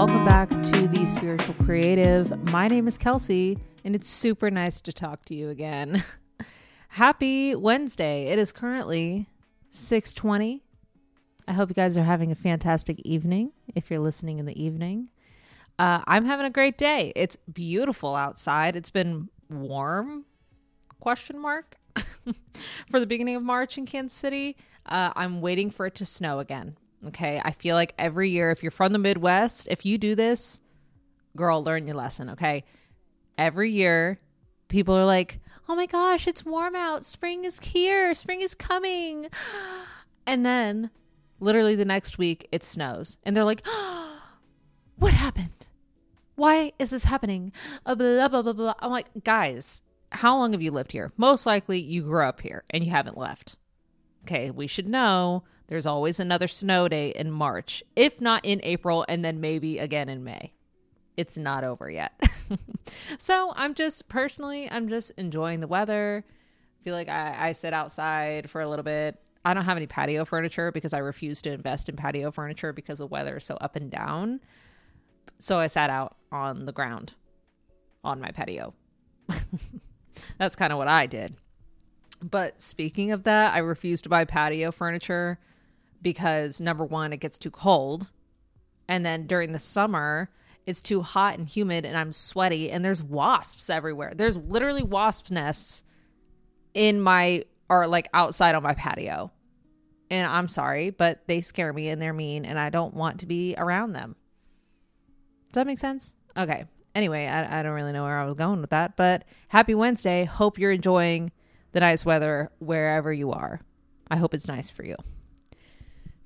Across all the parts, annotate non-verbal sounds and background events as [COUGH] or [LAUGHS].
welcome back to the Spiritual Creative. My name is Kelsey, and it's super nice to talk to you again. [LAUGHS] Happy Wednesday. It is currently 6:20. I hope you guys are having a fantastic evening if you're listening in the evening. Uh, I'm having a great day. It's beautiful outside. It's been warm question mark [LAUGHS] for the beginning of March in Kansas City. Uh, I'm waiting for it to snow again. Okay. I feel like every year, if you're from the Midwest, if you do this, girl, learn your lesson. Okay. Every year, people are like, oh my gosh, it's warm out. Spring is here. Spring is coming. [GASPS] And then literally the next week, it snows. And they're like, oh, [GASPS] what happened? Why is this happening? Uh, blah, blah, blah, blah. I'm like, guys, how long have you lived here? Most likely you grew up here and you haven't left. Okay, we should know there's always another snow day in March, if not in April, and then maybe again in May. It's not over yet. [LAUGHS] so I'm just personally, I'm just enjoying the weather. feel like I, I sit outside for a little bit. I don't have any patio furniture because I refuse to invest in patio furniture because the weather is so up and down. So I sat out on the ground on my patio. [LAUGHS] That's kind of what I did. But speaking of that, I refuse to buy patio furniture because number one, it gets too cold. And then during the summer, it's too hot and humid and I'm sweaty and there's wasps everywhere. There's literally wasp nests in my or like outside on my patio. And I'm sorry, but they scare me and they're mean and I don't want to be around them. Does that make sense? Okay. Anyway, I, I don't really know where I was going with that, but happy Wednesday. Hope you're enjoying the nice weather wherever you are. I hope it's nice for you.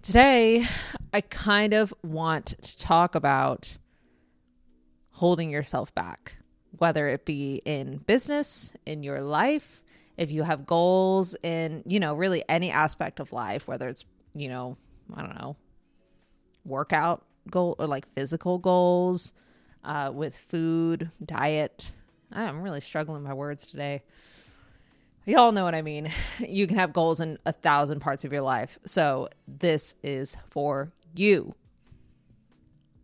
Today, I kind of want to talk about holding yourself back, whether it be in business, in your life, if you have goals in, you know, really any aspect of life, whether it's, you know, I don't know, workout goal or like physical goals uh, with food, diet. I'm really struggling my words today. Y'all know what I mean. [LAUGHS] You can have goals in a thousand parts of your life. So this is for you.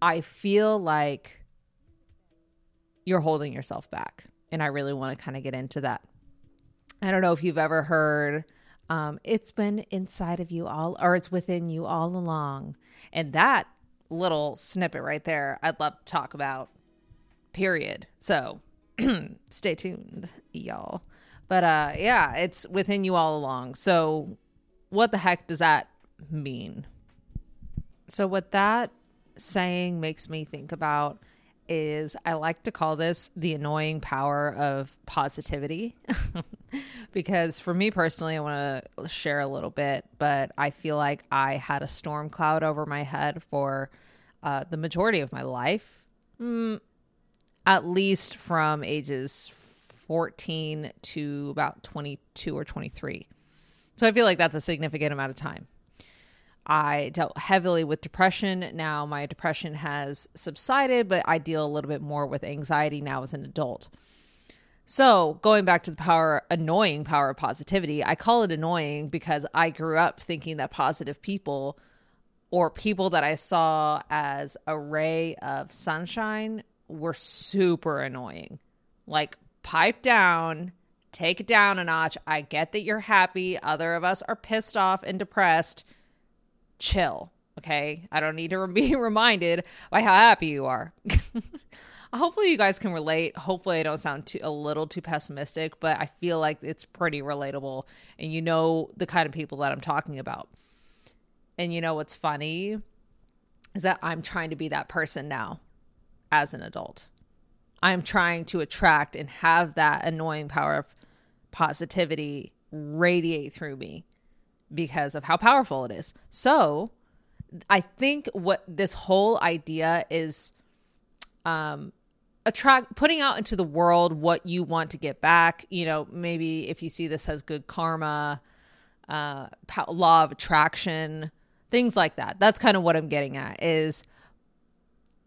I feel like you're holding yourself back. And I really want to kind of get into that. I don't know if you've ever heard um, it's been inside of you all, or it's within you all along. And that little snippet right there, I'd love to talk about, period. So [CLEARS THROAT] stay tuned, y'all. But uh yeah, it's within you all along. So what the heck does that mean? So what that saying makes me think about is I like to call this the annoying power of positivity. [LAUGHS] because for me personally, I want to share a little bit, but I feel like I had a storm cloud over my head for uh, the majority of my life, mm, at least from ages 14 to about 22 or 23. So I feel like that's a significant amount of time. I dealt heavily with depression. Now my depression has subsided, but I deal a little bit more with anxiety now as an adult. So, going back to the power, annoying power of positivity, I call it annoying because I grew up thinking that positive people or people that I saw as a ray of sunshine were super annoying. Like pipe down, take it down a notch. I get that you're happy. Other of us are pissed off and depressed. Chill. Okay. I don't need to [LAUGHS] be reminded by how happy you are. [LAUGHS] Hopefully, you guys can relate. Hopefully, I don't sound too, a little too pessimistic, but I feel like it's pretty relatable. And you know the kind of people that I'm talking about. And you know what's funny is that I'm trying to be that person now as an adult. I'm trying to attract and have that annoying power of positivity radiate through me because of how powerful it is. So, I think what this whole idea is um attract putting out into the world what you want to get back, you know, maybe if you see this as good karma, uh law of attraction, things like that. That's kind of what I'm getting at is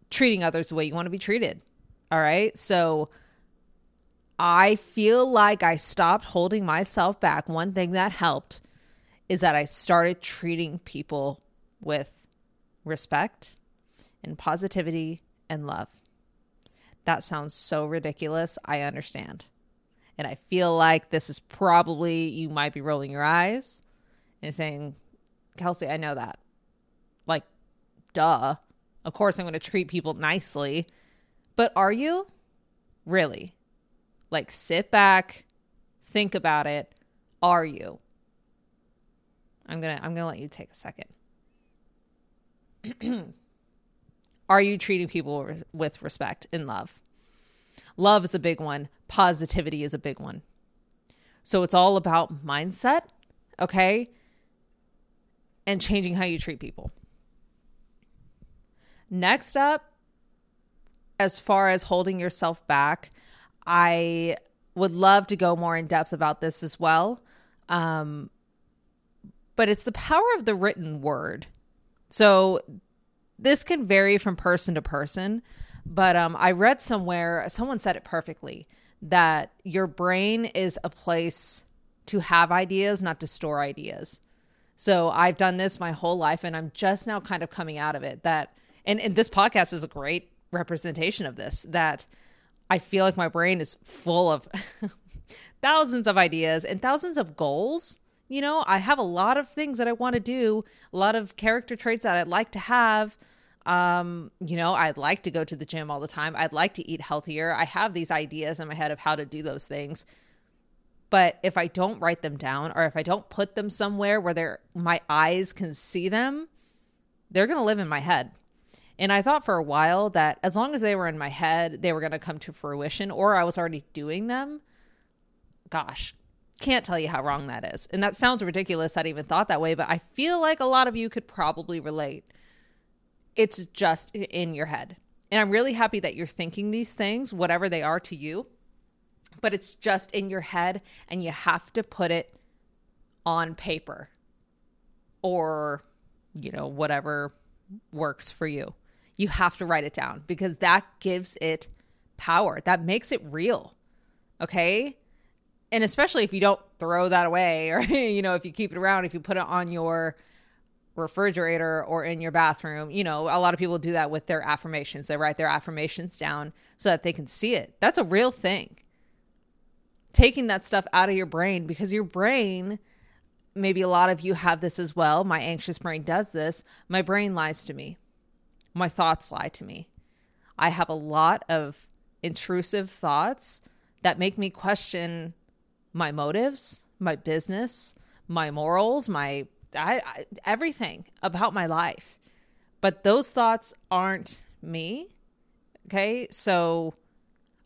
treating others the way you want to be treated all right. So I feel like I stopped holding myself back. One thing that helped is that I started treating people with respect and positivity and love. That sounds so ridiculous. I understand. And I feel like this is probably, you might be rolling your eyes and saying, Kelsey, I know that. Like, duh. Of course, I'm going to treat people nicely. But are you? Really? Like, sit back, think about it. Are you? I'm going to I'm going to let you take a second. [CLEARS THROAT] Are you treating people with respect and love? Love is a big one. Positivity is a big one. So it's all about mindset, okay? And changing how you treat people. Next up, as far as holding yourself back, I would love to go more in depth about this as well. Um, but it's the power of the written word. So this can vary from person to person, but um, I read somewhere, someone said it perfectly that your brain is a place to have ideas, not to store ideas. So I've done this my whole life and I'm just now kind of coming out of it that and, and this podcast is a great representation of this that I feel like my brain is full of [LAUGHS] thousands of ideas and thousands of goals. You know, I have a lot of things that I want to do, a lot of character traits that I'd like to have. Um, you know, I'd like to go to the gym all the time. I'd like to eat healthier. I have these ideas in my head of how to do those things. But if I don't write them down or if I don't put them somewhere where my eyes can see them, they're going to live in my head. And I thought for a while that as long as they were in my head, they were going to come to fruition or I was already doing them. Gosh, can't tell you how wrong that is. And that sounds ridiculous. I'd even thought that way, but I feel like a lot of you could probably relate it's just in your head. And I'm really happy that you're thinking these things, whatever they are to you, but it's just in your head and you have to put it on paper or, you know, whatever works for you. You have to write it down because that gives it power. That makes it real. Okay? And especially if you don't throw that away [LAUGHS] or, you know, if you keep it around, if you put it on your, refrigerator or in your bathroom. You know, a lot of people do that with their affirmations. They write their affirmations down so that they can see it. That's a real thing. Taking that stuff out of your brain because your brain, maybe a lot of you have this as well. My anxious brain does this. My brain lies to me, my thoughts lie to me. I have a lot of intrusive thoughts that make me question my motives, my business, my morals, my I, I, everything about my life. But those thoughts aren't me. Okay? So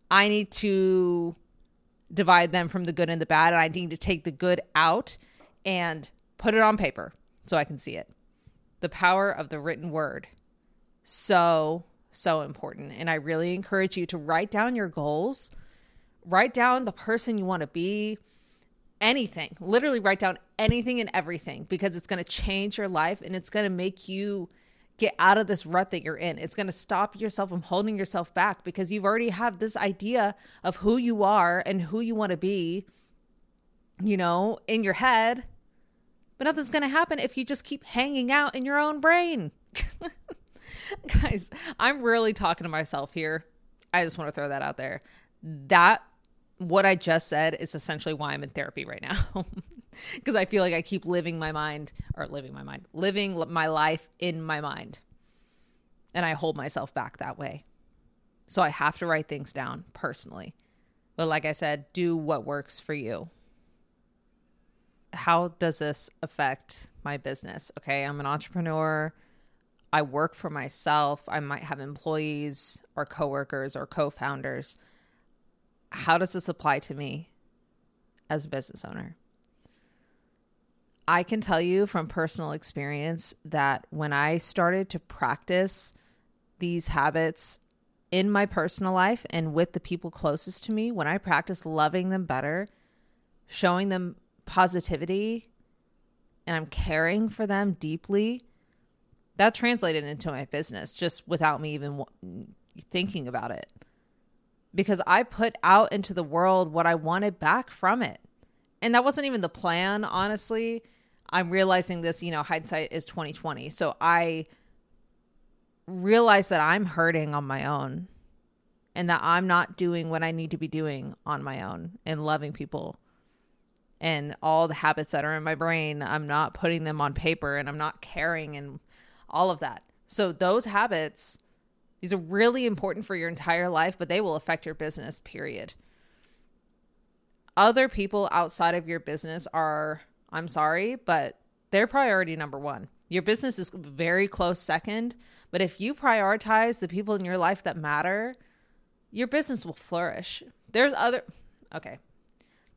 I need to divide them from the good and the bad and I need to take the good out and put it on paper so I can see it. The power of the written word. So so important and I really encourage you to write down your goals. Write down the person you want to be anything, literally write down anything and everything because it's going to change your life and it's going to make you get out of this rut that you're in. It's going to stop yourself from holding yourself back because you've already have this idea of who you are and who you want to be, you know, in your head. But nothing's going to happen if you just keep hanging out in your own brain. [LAUGHS] [LAUGHS] Guys, I'm really talking to myself here. I just want to throw that out there. That what I just said is essentially why I'm in therapy right now. [LAUGHS] Because I feel like I keep living my mind, or living my mind, living my life in my mind. And I hold myself back that way. So I have to write things down personally. But like I said, do what works for you. How does this affect my business? Okay, I'm an entrepreneur. I work for myself. I might have employees or coworkers or co founders how does this apply to me as a business owner? I can tell you from personal experience that when I started to practice these habits in my personal life and with the people closest to me, when I practiced loving them better, showing them positivity, and I'm caring for them deeply, that translated into my business just without me even thinking about it because I put out into the world what I wanted back from it. And that wasn't even the plan, honestly. I'm realizing this, you know, hindsight is 2020. So I realize that I'm hurting on my own and that I'm not doing what I need to be doing on my own and loving people. And all the habits that are in my brain, I'm not putting them on paper and I'm not caring and all of that. So, those habits, these are really important for your entire life, but they will affect your business, period. Other people outside of your business are, I'm sorry, but they're priority number one. Your business is very close second, but if you prioritize the people in your life that matter, your business will flourish. There's other okay.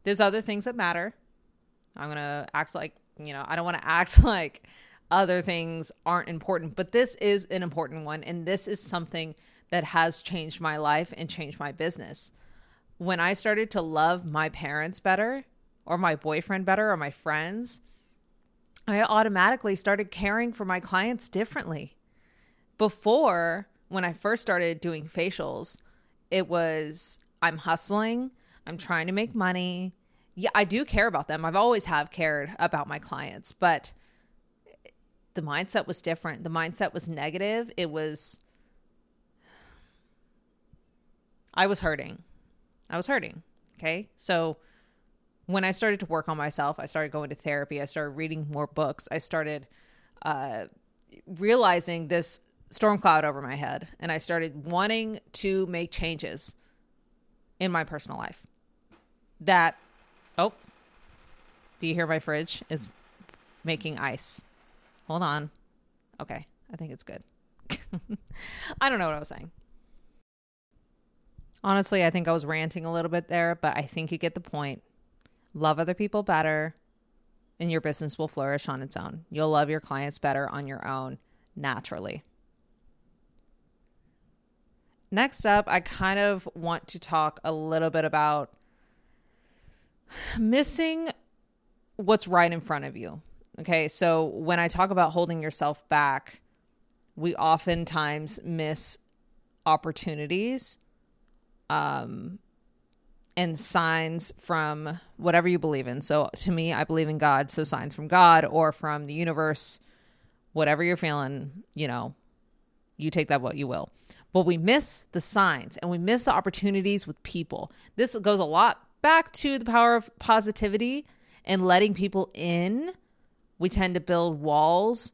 There's other things that matter. I'm going to act like, you know, I don't want to [LAUGHS] act like other things aren't important, but this is an important one and this is something that has changed my life and changed my business. When I started to love my parents better or my boyfriend better or my friends, I automatically started caring for my clients differently. Before, when I first started doing facials, it was I'm hustling, I'm trying to make money. Yeah, I do care about them. I've always have cared about my clients, but the mindset was different. The mindset was negative. It was I was hurting. I was hurting. Okay? So when I started to work on myself, I started going to therapy, I started reading more books, I started uh, realizing this storm cloud over my head, and I started wanting to make changes in my personal life. That, oh, do you hear my fridge is making ice? Hold on. Okay, I think it's good. [LAUGHS] I don't know what I was saying. Honestly, I think I was ranting a little bit there, but I think you get the point love other people better, and your business will flourish on its own. You'll love your clients better on your own naturally. Next up, I kind of want to talk a little bit about missing what's right in front of you. Okay, so when I talk about holding yourself back, we oftentimes miss opportunities um, and signs from whatever you believe in. So to me, I believe in God. So signs from God or from the universe, whatever you're feeling, you know, you take that what you will. But we miss the signs and we miss the opportunities with people. This goes a lot back to the power of positivity and letting people in. We tend to build walls.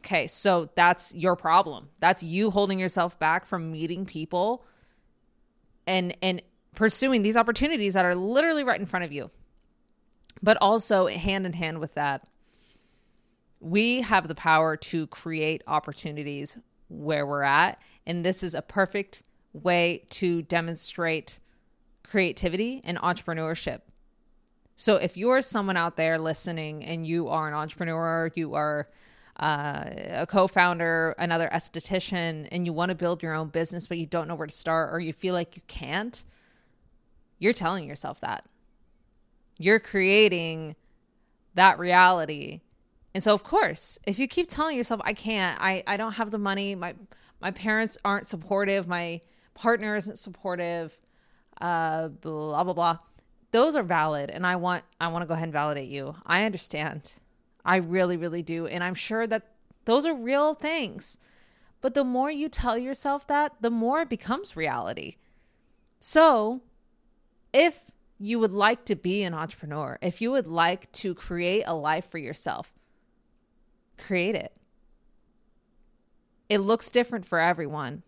Okay, so that's your problem. That's you holding yourself back from meeting people and and pursuing these opportunities that are literally right in front of you. But also, hand in hand with that, we have the power to create opportunities where we're at. And this is a perfect way to demonstrate creativity and entrepreneurship. So, if you're someone out there listening and you are an entrepreneur, you are uh, a co-founder, another esthetician, and you want to build your own business, but you don't know where to start, or you feel like you can't, you're telling yourself that. You're creating that reality. And so of course, if you keep telling yourself I can't, I I don't have the money, my my parents aren't supportive, my partner isn't supportive, uh blah blah blah. Those are valid and I want I want to go ahead and validate you. I understand. I really really do and I'm sure that those are real things. But the more you tell yourself that, the more it becomes reality. So, if you would like to be an entrepreneur, if you would like to create a life for yourself, create it. It looks different for everyone.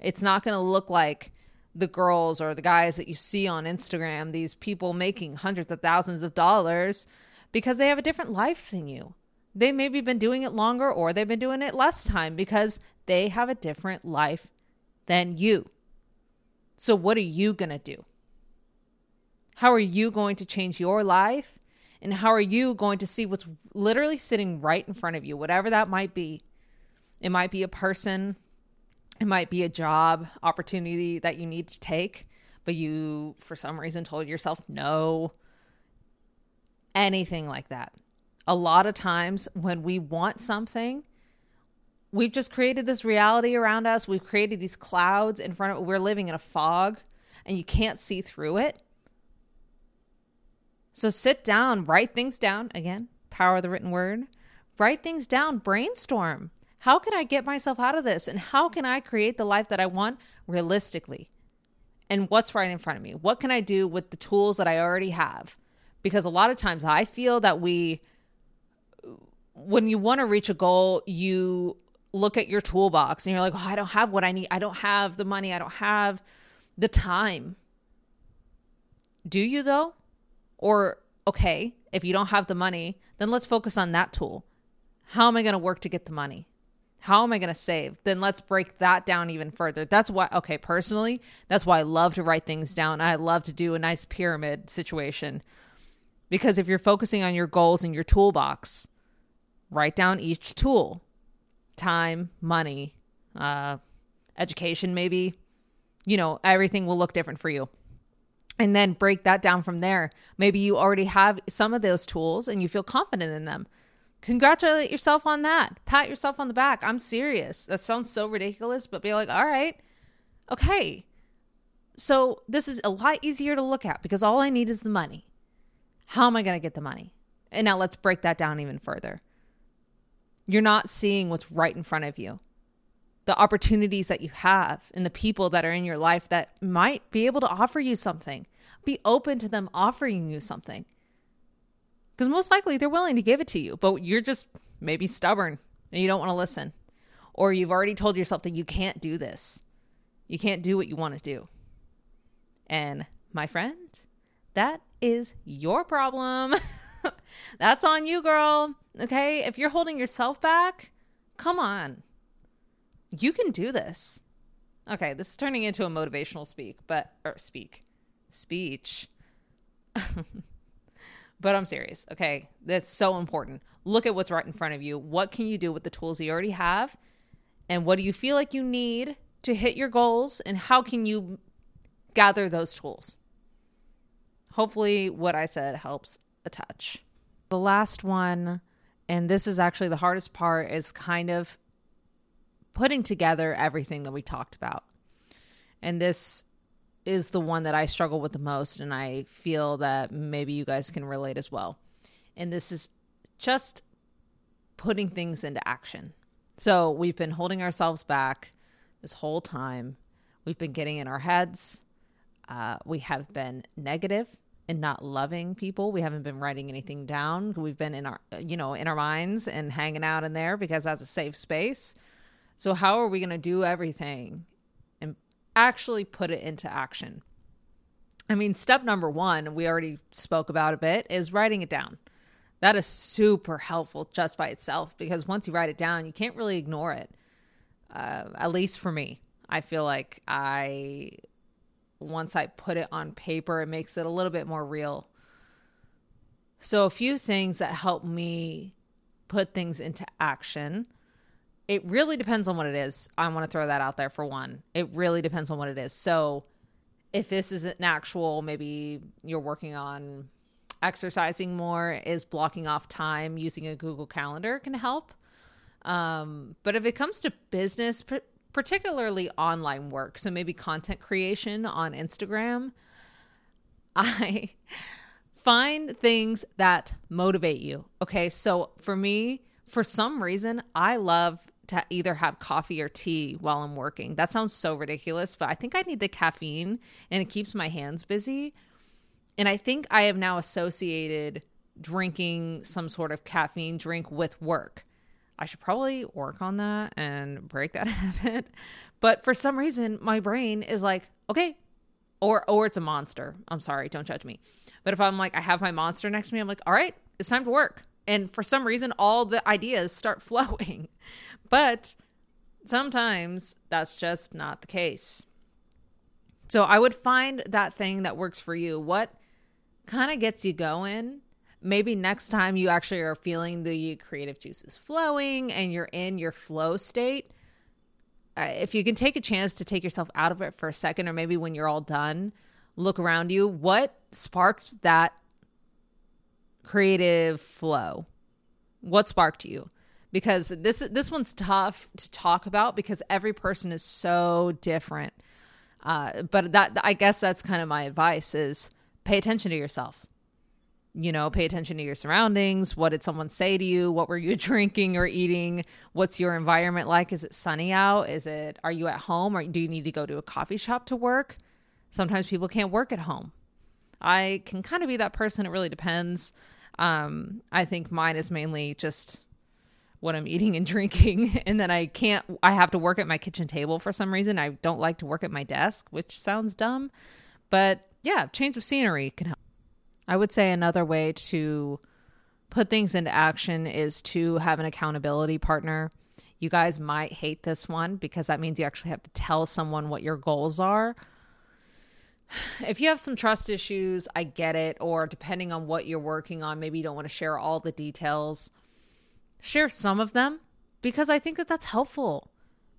It's not going to look like the girls or the guys that you see on Instagram, these people making hundreds of thousands of dollars because they have a different life than you. They maybe been doing it longer or they've been doing it less time because they have a different life than you. So, what are you going to do? How are you going to change your life? And how are you going to see what's literally sitting right in front of you, whatever that might be? It might be a person, it might be a job opportunity that you need to take, but you, for some reason, told yourself no. Anything like that. A lot of times when we want something, we've just created this reality around us. We've created these clouds in front of we're living in a fog and you can't see through it. So sit down, write things down. Again, power of the written word. Write things down, brainstorm. How can I get myself out of this? And how can I create the life that I want realistically? And what's right in front of me? What can I do with the tools that I already have? Because a lot of times I feel that we, when you want to reach a goal, you look at your toolbox and you're like, oh, I don't have what I need. I don't have the money. I don't have the time. Do you though? Or, okay, if you don't have the money, then let's focus on that tool. How am I going to work to get the money? How am I going to save? Then let's break that down even further. That's why, okay, personally, that's why I love to write things down. I love to do a nice pyramid situation because if you're focusing on your goals in your toolbox, write down each tool time, money, uh, education, maybe. You know, everything will look different for you. And then break that down from there. Maybe you already have some of those tools and you feel confident in them. Congratulate yourself on that. Pat yourself on the back. I'm serious. That sounds so ridiculous, but be like, all right, okay. So this is a lot easier to look at because all I need is the money. How am I going to get the money? And now let's break that down even further. You're not seeing what's right in front of you. The opportunities that you have and the people that are in your life that might be able to offer you something. Be open to them offering you something. Because most likely they're willing to give it to you, but you're just maybe stubborn and you don't want to listen. Or you've already told yourself that you can't do this. You can't do what you want to do. And my friend, that is your problem. [LAUGHS] That's on you, girl. Okay? If you're holding yourself back, come on. You can do this. Okay, this is turning into a motivational speak, but or speak. Speech. [LAUGHS] but I'm serious. Okay? That's so important. Look at what's right in front of you. What can you do with the tools you already have? And what do you feel like you need to hit your goals and how can you gather those tools? Hopefully what I said helps a touch. The last one, and this is actually the hardest part, is kind of putting together everything that we talked about. And this is the one that I struggle with the most, and I feel that maybe you guys can relate as well. And this is just putting things into action. So we've been holding ourselves back this whole time. We've been getting in our heads. Uh, we have been negative and not loving people. We haven't been writing anything down. We've been in our, you know, in our minds and hanging out in there because that's a safe space. So how are we going to do everything actually put it into action? I mean, step number one, we already spoke about a bit, is writing it down. That is super helpful just by itself because once you write it down, you can't really ignore it. Uh, at least for me, I feel like I once I put it on paper, it makes it a little bit more real. So, a few things that help me put things into action. It really depends on what it is. I want to throw that out there for one. It really depends on what it is. So, if this is an actual, maybe you're working on exercising more, is blocking off time using a Google Calendar can help. Um, but if it comes to business, particularly online work, so maybe content creation on Instagram, [LAUGHS] I find things that motivate you. Okay, so for me, for some reason, I love to either have coffee or tea while I'm working. That sounds so ridiculous, but I think I need the caffeine and it keeps my hands busy. And I think I have now associated drinking some sort of caffeine drink with work. I should probably work on that and break that [LAUGHS] habit. But for some reason, my brain is like, okay, or or it's a monster. I'm sorry, don't judge me. But if I'm like, I have my monster next to me, I'm like, all right, it's time to work. And for some reason, all the ideas start [LAUGHS] flowing. But sometimes that's just not the case. So I would find that thing that works for you. What kind of gets you going maybe next time you actually are feeling the creative juices flowing and you're in your flow state, uh, if you can take a chance to take yourself out of it for a second, or maybe when you're all done, look around you. What sparked that creative flow? What sparked you? Because this this one's tough to talk about because every person is so different. Uh, but that I guess that's kind of my advice is pay attention to yourself you know, pay attention to your surroundings. What did someone say to you? What were you [LAUGHS] drinking or eating? What's your environment like? Is it sunny out? Is it, are you at home or do you need to go to a coffee shop to work? Sometimes people can't work at home. I can kind of be that person. It really depends. Um, I think mine is mainly just what I'm eating and [LAUGHS] drinking. And then I can't, I have to work at my kitchen table for some reason. I don't like to work at my desk, which sounds dumb. But yeah, change of scenery can help. I would say another way to put things into action is to have an accountability partner. You guys might hate this one because that means you actually have to tell someone what your goals are. If you have some trust issues, I get it. Or depending on what you're working on, maybe you don't want to share all the details. Share some of them because I think that that's helpful.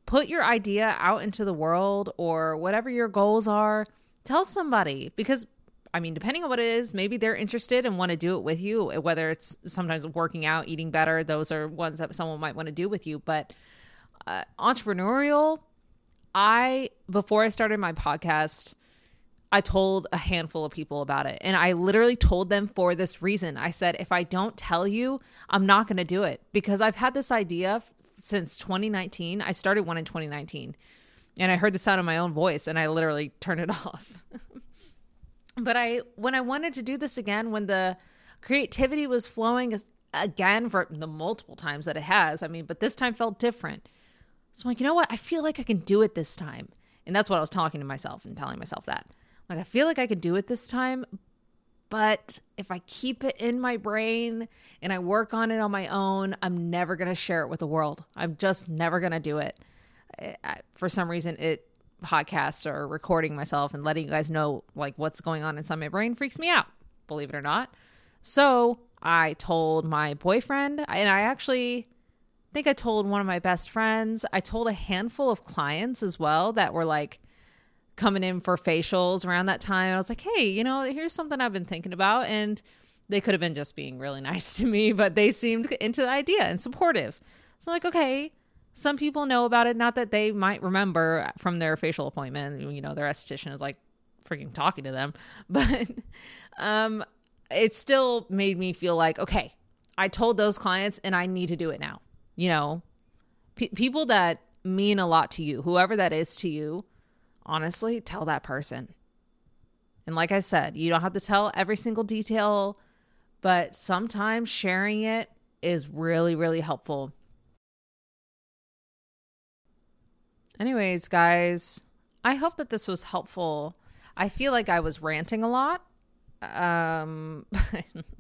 Put your idea out into the world or whatever your goals are. Tell somebody because I mean, depending on what it is, maybe they're interested and want to do it with you, whether it's sometimes working out, eating better, those are ones that someone might want to do with you. But uh, entrepreneurial, I, before I started my podcast, I told a handful of people about it. And I literally told them for this reason. I said, if I don't tell you, I'm not going to do it because I've had this idea f- since 2019. I started one in 2019 and I heard the sound of my own voice and I literally turned it [LAUGHS] off. but I, when I wanted to do this again, when the creativity was flowing again for the multiple times that it has, I mean, but this time felt different. So I'm like, you know what? I feel like I can do it this time. And that's what I was talking to myself and telling myself that. Like, I feel like I could do it this time, but if I keep it in my brain and I work on it on my own, I'm never going to share it with the world. I'm just never going to do it. I, for some reason, it podcasts or recording myself and letting you guys know like what's going on inside my brain freaks me out, believe it or not. So I told my boyfriend, and I actually think I told one of my best friends. I told a handful of clients as well that were like, coming in for facials around that time. I was like, hey, you know, here's something I've been thinking about. And they could have been just being really [LAUGHS] nice to me, but they seemed into the idea and supportive. So, I'm like, okay, some people know about it. Not that they might remember from their facial appointment, you know, their esthetician is like freaking talking to them, [LAUGHS] but um, it still made me feel like, okay, I told those clients and I need to do it now. You know, people that mean a lot to you, whoever that is to you, honestly, tell that person. And like I said, you don't have to tell every single detail, but sometimes sharing it is really, really helpful. Anyways, guys, I hope that this was helpful. I feel like I was ranting a lot. Um,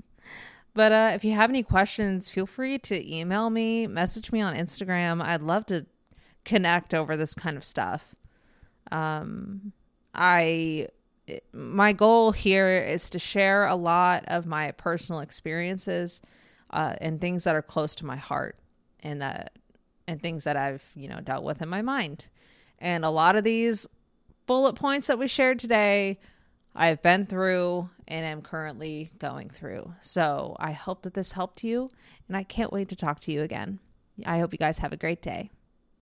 [LAUGHS] but uh, if you have any questions, feel free to email me, message me on Instagram. I'd love to connect over this kind of stuff. Um, I my goal here is to share a lot of my personal experiences uh, and things that are close to my heart and that and things that I've you know dealt with in my mind. And a lot of these bullet points that we shared today, I've been through and am currently going through. So I hope that this helped you, and I can't wait to talk to you again. I hope you guys have a great day.